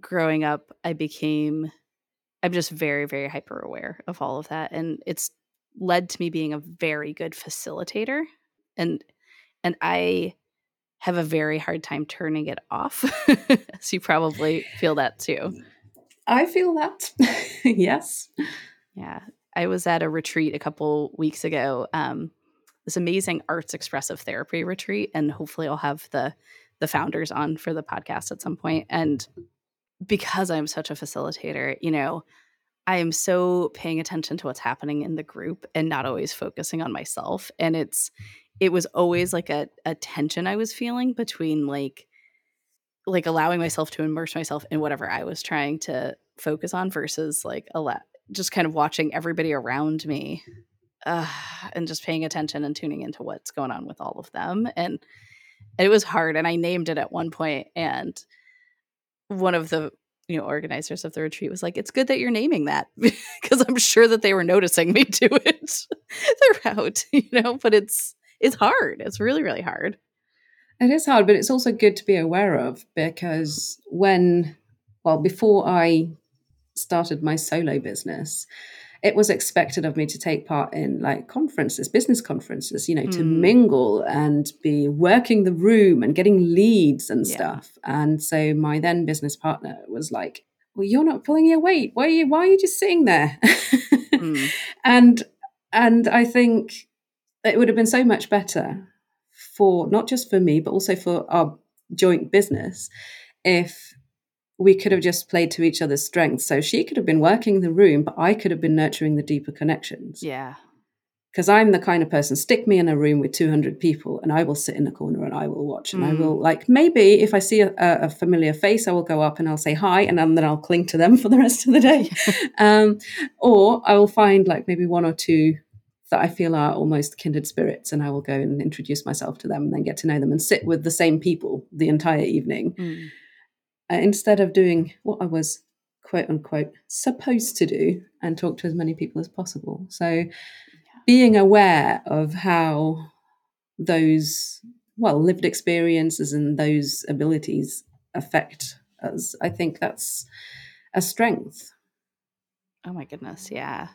growing up, I became, I'm just very, very hyper aware of all of that. And it's led to me being a very good facilitator. And and I have a very hard time turning it off. *laughs* so you probably feel that too. I feel that. *laughs* yes. Yeah. I was at a retreat a couple weeks ago. Um, this amazing arts expressive therapy retreat, and hopefully I'll have the the founders on for the podcast at some point. And because I'm such a facilitator, you know, I am so paying attention to what's happening in the group and not always focusing on myself. And it's it was always like a, a tension I was feeling between like like allowing myself to immerse myself in whatever I was trying to focus on versus like a lot just kind of watching everybody around me uh, and just paying attention and tuning into what's going on with all of them and it was hard and I named it at one point and one of the you know organizers of the retreat was like it's good that you're naming that *laughs* because I'm sure that they were noticing me do it *laughs* throughout *laughs* you know but it's it's hard. It's really, really hard. It is hard, but it's also good to be aware of because when, well, before I started my solo business, it was expected of me to take part in like conferences, business conferences, you know, to Mm. mingle and be working the room and getting leads and Yeah. stuff. And so my then business partner was like, "Well, you're not pulling your weight. Why are you? Why are you just sitting there?" *laughs* Mm. and and I think it would have been so much better for not just for me, but also for our joint business if we could have just played to each other's strengths. So she could have been working the room, but I could have been nurturing the deeper connections. Yeah. Because I'm the kind of person, stick me in a room with 200 people and I will sit in a corner and I will watch. And I Mm. will, like, maybe if I see a, a familiar face, I will go up and I'll say hi and then I'll cling to them *laughs* for the rest of the day. *laughs* um, or I will find, like, maybe one or two that I feel are almost kindred spirits and I will go and introduce myself to them and then get to know them and sit with the same people the entire evening Mm. uh, instead of doing what I was quote unquote supposed to do and talk to as many people as possible. So being aware of how those well lived experiences and those abilities affect us, I think that's a strength. Oh my goodness. Yeah.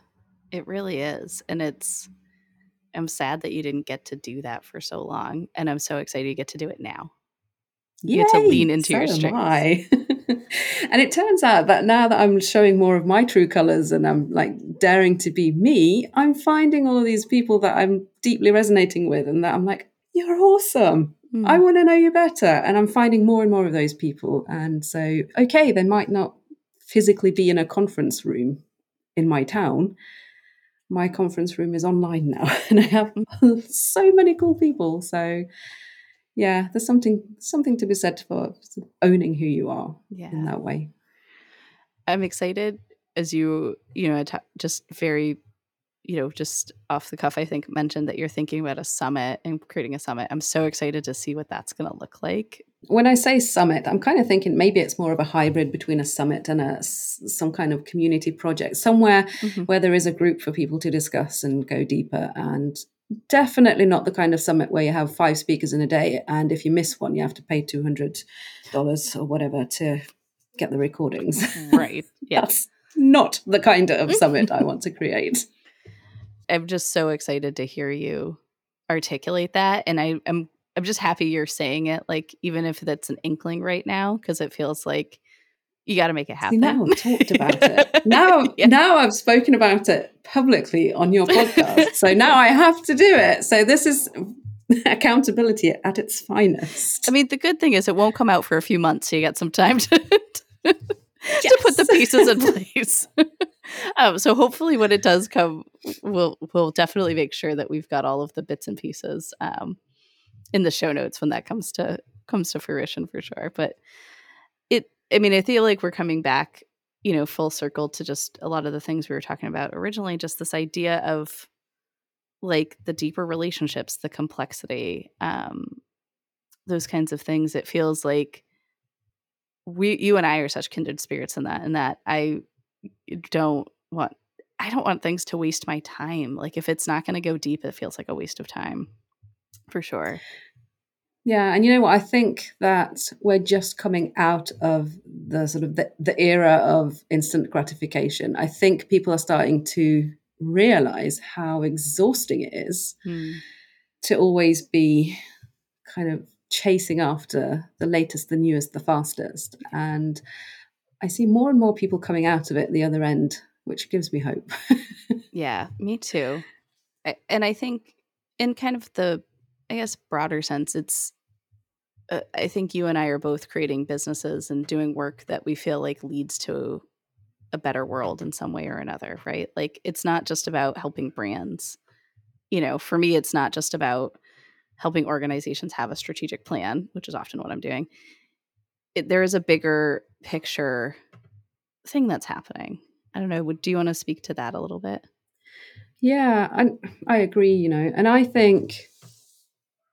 It really is. And it's, I'm sad that you didn't get to do that for so long. And I'm so excited you get to do it now. You get to lean into so your strengths. *laughs* And it turns out that now that I'm showing more of my true colors and I'm like daring to be me, I'm finding all of these people that I'm deeply resonating with and that I'm like, you're awesome. Mm. I want to know you better. And I'm finding more and more of those people. And so, okay, they might not physically be in a conference room in my town. My conference room is online now, *laughs* and I have *laughs* so many cool people. So, yeah, there's something something to be said for owning who you are yeah. in that way. I'm excited as you, you know, just very, you know, just off the cuff, I think mentioned that you're thinking about a summit and creating a summit. I'm so excited to see what that's going to look like. When I say summit, I'm kind of thinking maybe it's more of a hybrid between a summit and a some kind of community project somewhere Mhm. where there is a group for people to discuss and go deeper and definitely not the kind of summit where you have five speakers in a day and if you miss one you have to pay $200 or whatever to get the recordings Right. *laughs* Yeah. that's not the kind of summit i want to *laughs* create I'm just so excited to hear you articulate that. And I, I'm I'm just happy you're saying it, like even if that's an inkling right now, because it feels like you got to make it See, happen. now I've talked about it. *laughs* Now, Yeah. now I've spoken about it publicly on your podcast. so now I have to do it. So this is *laughs* accountability at its finest. I mean, the good thing is it won't come out for a few months, so you got some time to *laughs* to put the *laughs* pieces in place. *laughs* um, so hopefully, when it does come, we'll we'll definitely make sure that we've got all of the bits and pieces um, in the show notes when that comes to comes to fruition for sure. But it, I mean, I feel like we're coming back, you know, full circle to just a lot of the things we were talking about originally. Just this idea of like the deeper relationships, the complexity, um, those kinds of things. It feels like we you and I are such kindred spirits in that in that I don't want I don't want things to waste my time. Like if it's not going to go deep, it feels like a waste of time. For sure. Yeah, and you know what? I think that we're just coming out of the sort of the, the era of instant gratification. I think people are starting to realize how exhausting it is Hmm. to always be kind of chasing after the latest, the newest, the fastest. And I see more and more people coming out of it the other end, which gives me hope. *laughs* Yeah, me too. And I think in kind of the I guess broader sense it's uh, I think you and I are both creating businesses and doing work that we feel like leads to a better world in some way or another, right? Like it's not just about helping brands. You know, for me it's not just about helping organizations have a strategic plan, which is often what I'm doing. It, there is a bigger picture thing that's happening. I don't know. Would do you want to speak to that a little bit? Yeah, I, I agree, you know, and I think,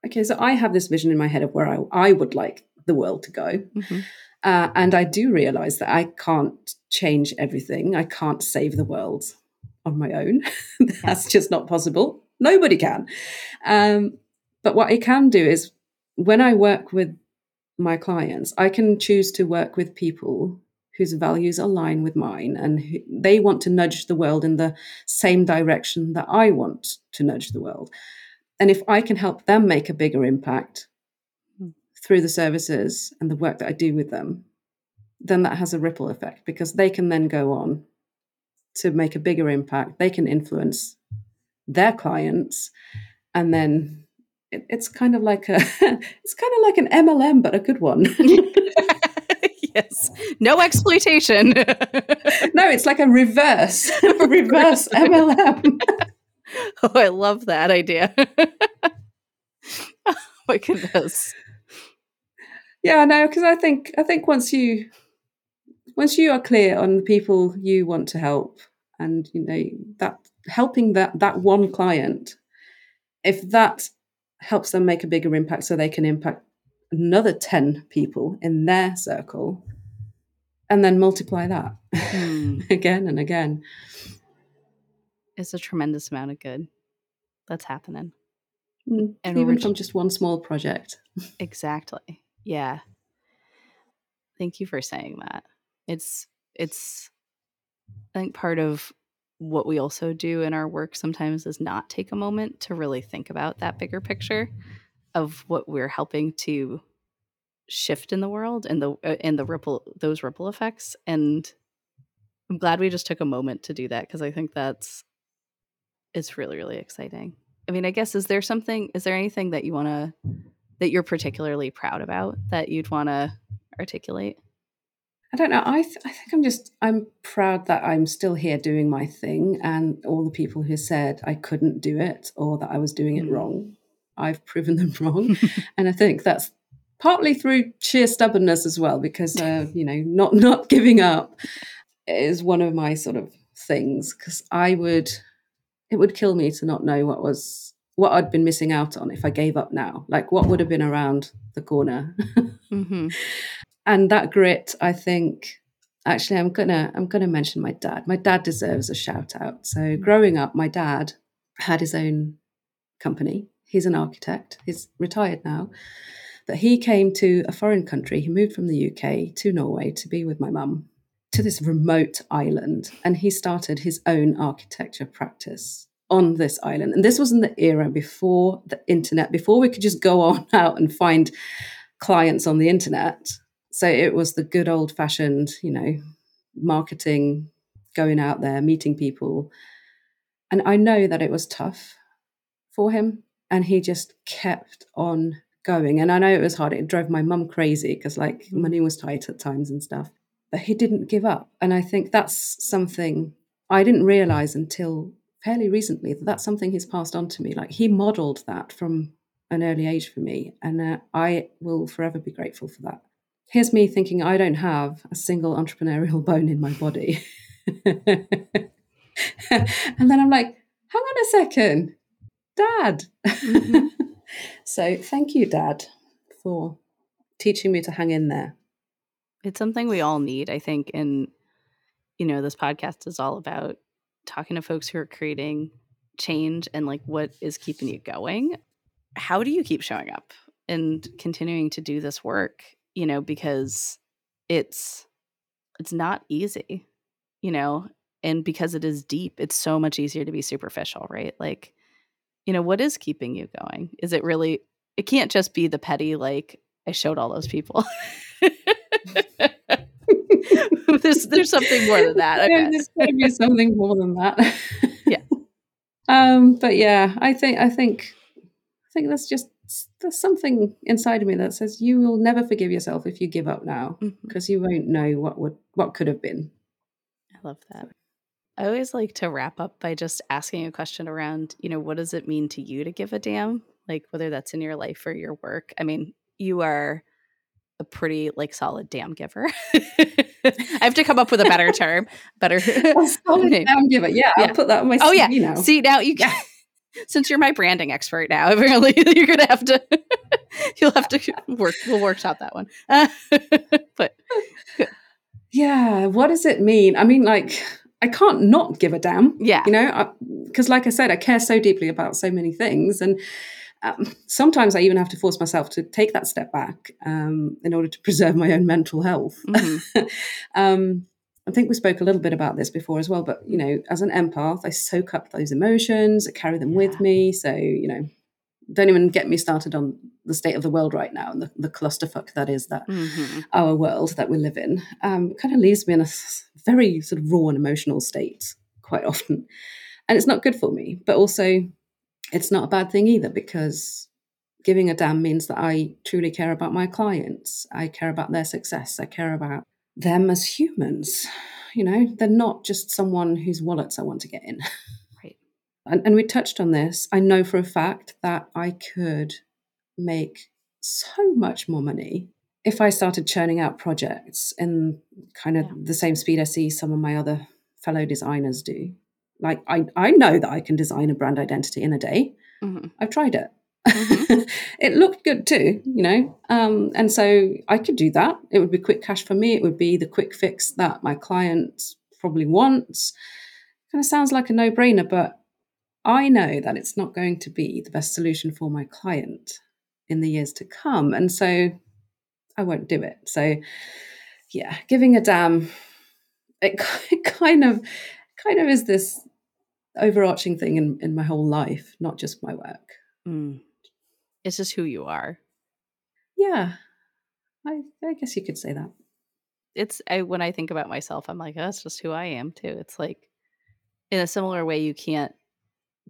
okay, so I have this vision in my head of where I, I would like the world to go. Mhm. Uh, and I do realize that I can't change everything. I can't save the world on my own. *laughs* That's just not possible. Nobody can. Um, but what I can do is when I work with my clients, I can choose to work with people whose values align with mine and who, they want to nudge the world in the same direction that I want to nudge the world. And if I can help them make a bigger impact hmm. through the services and the work that I do with them, then that has a ripple effect because they can then go on to make a bigger impact. They can influence their clients, and then it, it's kind of like a *laughs* it's kind of like an MLM, but a good one. *laughs* *laughs* yes, no exploitation. no, it's like a reverse reverse MLM. oh, I love that idea. oh my goodness. Yeah, no, because I think I think once you once you are clear on the people you want to help and you know that helping that that one client if that helps them make a bigger impact so they can impact another 10 people in their circle and then multiply that mm. *laughs* again and again. It's a tremendous amount of good that's happening. Mm. and even from just one small project. *laughs* Exactly. Yeah. Thank you for saying that. It's it's I think part of what we also do in our work sometimes is not take a moment to really think about that bigger picture of what we're helping to shift in the world and the uh, and the ripple those ripple effects and I'm glad we just took a moment to do that because I think that's it's really really exciting. I mean, I guess is there something is there anything that you want to that you're particularly proud about that you'd want to articulate? I don't know. I, th- I think I'm just, I'm proud that I'm still here doing my thing and all the people who said I couldn't do it or that I was doing it mm. wrong, I've proven them *laughs* wrong. and I think that's partly through sheer stubbornness as well, because, uh, *laughs* you know, not, not giving up is one of my sort of things because I would, it would kill me to not know what was, what I'd been missing out on if I gave up now. Like what would have been around the corner. mm-hmm *laughs* and that grit, I think, actually, I'm gonna I'm gonna mention my dad. My dad deserves a shout out. So mm. growing up, my dad had his own company. He's an architect. He's retired now. But he came to a foreign country. He moved from the UK to Norway to be with my mum to this remote island. And he started his own architecture practice on this island. And this was in the era before the internet, before we could just go *laughs* on out and find clients on the internet. So it was the good old fashioned, you know, marketing, going out there, meeting people. And I know that it was tough for him. And he just kept on going. And I know it was hard. It drove my mum crazy because, like, mm. money was tight at times and stuff. But he didn't give up. And I think that's something I didn't realize until fairly recently that that's something he's passed on to me. Like, he modeled that from an early age for me. And uh, I will forever be grateful for that here's me thinking I don't have a single entrepreneurial *laughs* bone in my body. *laughs* and then I'm like, hang on a second, dad. Mm-hmm. *laughs* so thank you, dad, for teaching me to hang in there. It's something we all need, I think. And, you know, this podcast is all about talking to folks who are creating change and like what is keeping you going. How do you keep showing up and continuing to do this work you know, because it's it's not easy, you know, and because it is deep, it's so much easier to be superficial, right? Like, you know, what is keeping you going? Is it really it can't just be the petty like I showed all those people. *laughs* there's there's something more than that. Yeah, there's got to be something more than that. yeah. *laughs* Um, but yeah, I think I think I think that's just there's something inside of me that says you will never forgive yourself if you give up now because mm-hmm. you won't know what would what could have been. I love that. I always like to wrap up by just asking a question around, you know, what does it mean to you to give a damn? Like whether that's in your life or your work. I mean, you are a pretty like solid damn giver. *laughs* I have to come up with a better term, better *laughs* solid *laughs* damn giver. Yeah, yeah, I'll put that on my. Oh yeah, now. see now you. Yeah since you're my branding expert now, *laughs* apparently you're gonna have to *laughs* you'll have to work we'll workshop that one. Uh, *laughs* but yeah, what does it mean? I mean, like I can't not give a damn. Yeah, you know, because like I said, I care so deeply about so many things, and um, sometimes I even have to force myself to take that step back um, in order to preserve my own mental health. Mm-hmm. um, I think we spoke a little bit about this before as well, but you know, as an empath, I soak up those emotions, I carry them yeah. with me. So, you know, don't even get me started on the state of the world right now and the, the clusterfuck that is that mm-hmm. our world that we live in. Um, kind of leaves me in a very sort of raw and emotional state quite often. And it's not good for me, but also it's not a bad thing either because giving a damn means that I truly care about my clients. I care about their success. I care about them as humans. You know, they're not just someone whose wallets I want to get in. *laughs* Right. And, and we touched on this. I know for a fact that I could make so much more money if I started churning out projects in kind of yeah. the same speed I see some of my other fellow designers do. Like I, I know that I can design a brand identity in a day. Mm-hmm. I've tried it. Mm-hmm. *laughs* it looked good too, you know. Um, and so I could do that. It would be quick cash for me. It would be the quick fix that my client probably wants. Kind of sounds like a no brainer, but I know that it's not going to be the best solution for my client in the years to come. And so I won't do it. So, yeah, giving a damn, it, *laughs* it kind of kind of is this overarching thing in, in my whole life, not just my work. Mm. It's just who you are. Yeah, I, I guess you could say that. It's I, when I think about myself, I'm like, oh, that's just who I am too. It's like, in a similar way, you can't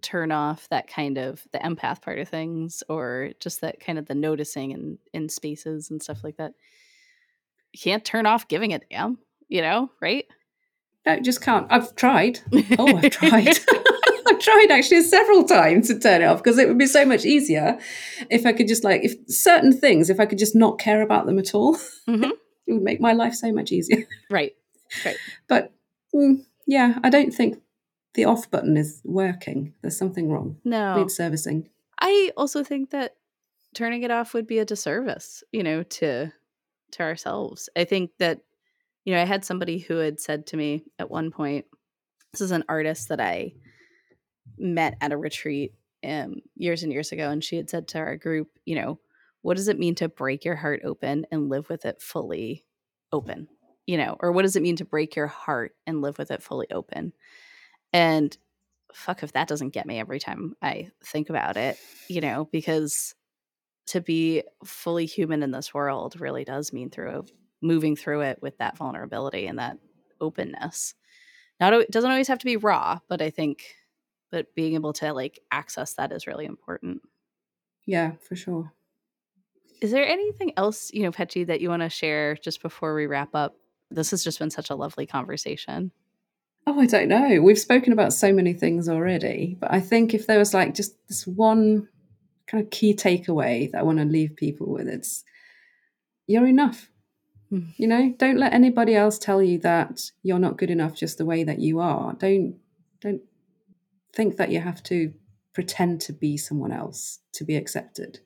turn off that kind of the empath part of things, or just that kind of the noticing in in spaces and stuff like that. You can't turn off giving a damn, you know, right? I just can't. I've tried. Oh, I've *laughs* tried. *laughs* Tried actually several times to turn it off because it would be so much easier if I could just like if certain things, if I could just not care about them at all, mm-hmm. *laughs* it would make my life so much easier. *laughs* Right. Right. But mm, yeah, I don't think the off button is working. There's something wrong. No. Needs servicing. I also think that turning it off would be a disservice, you know, to to ourselves. I think that you know, I had somebody who had said to me at one point, this is an artist that I met at a retreat um, years and years ago, and she had said to our group, you know, what does it mean to break your heart open and live with it fully open? You know, or what does it mean to break your heart and live with it fully open? And fuck if that doesn't get me every time I think about it, you know, because to be fully human in this world really does mean through moving through it with that vulnerability and that openness. Not it doesn't always have to be raw, but I think but being able to like access that is really important. Yeah, for sure. Is there anything else, you know, Petchy, that you want to share just before we wrap up? This has just been such a lovely conversation. Oh, I don't know. We've spoken about so many things already, but I think if there was like just this one kind of key takeaway that I want to leave people with, it's you're enough. Mm. You know, don't let anybody else tell you that you're not good enough just the way that you are. Don't don't think that you have to pretend to be someone else to be accepted.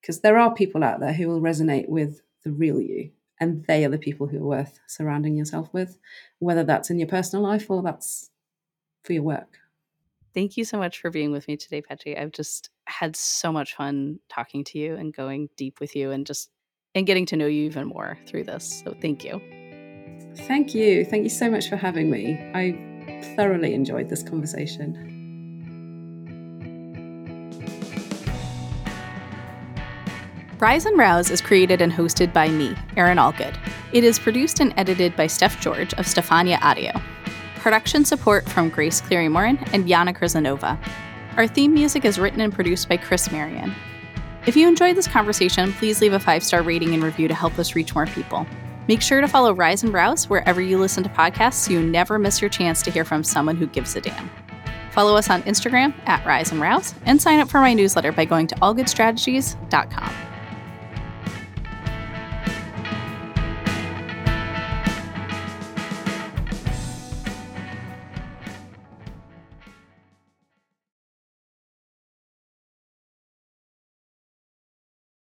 Because there are people out there who will resonate with the real you, and they are the people who are worth surrounding yourself with, whether that's in your personal life or that's for your work. Thank you so much for being with me today, Petchy. I've just had so much fun talking to you and going deep with you and just and getting to know you even more through this. So thank you. Thank you. Thank you so much for having me. I thoroughly enjoyed this conversation. Rise and Rouse is created and hosted by me, Erin Allgood. It is produced and edited by Steph George of Stefania Audio. Production support from Grace Cleary Morin and Jana Krizanova. Our theme music is written and produced by Chris Marion. If you enjoyed this conversation, please leave a five star rating and review to help us reach more people. Make sure to follow Rise and Rouse wherever you listen to podcasts so you never miss your chance to hear from someone who gives a damn. Follow us on Instagram at Rise and Rouse and sign up for my newsletter by going to allgoodstrategies.com.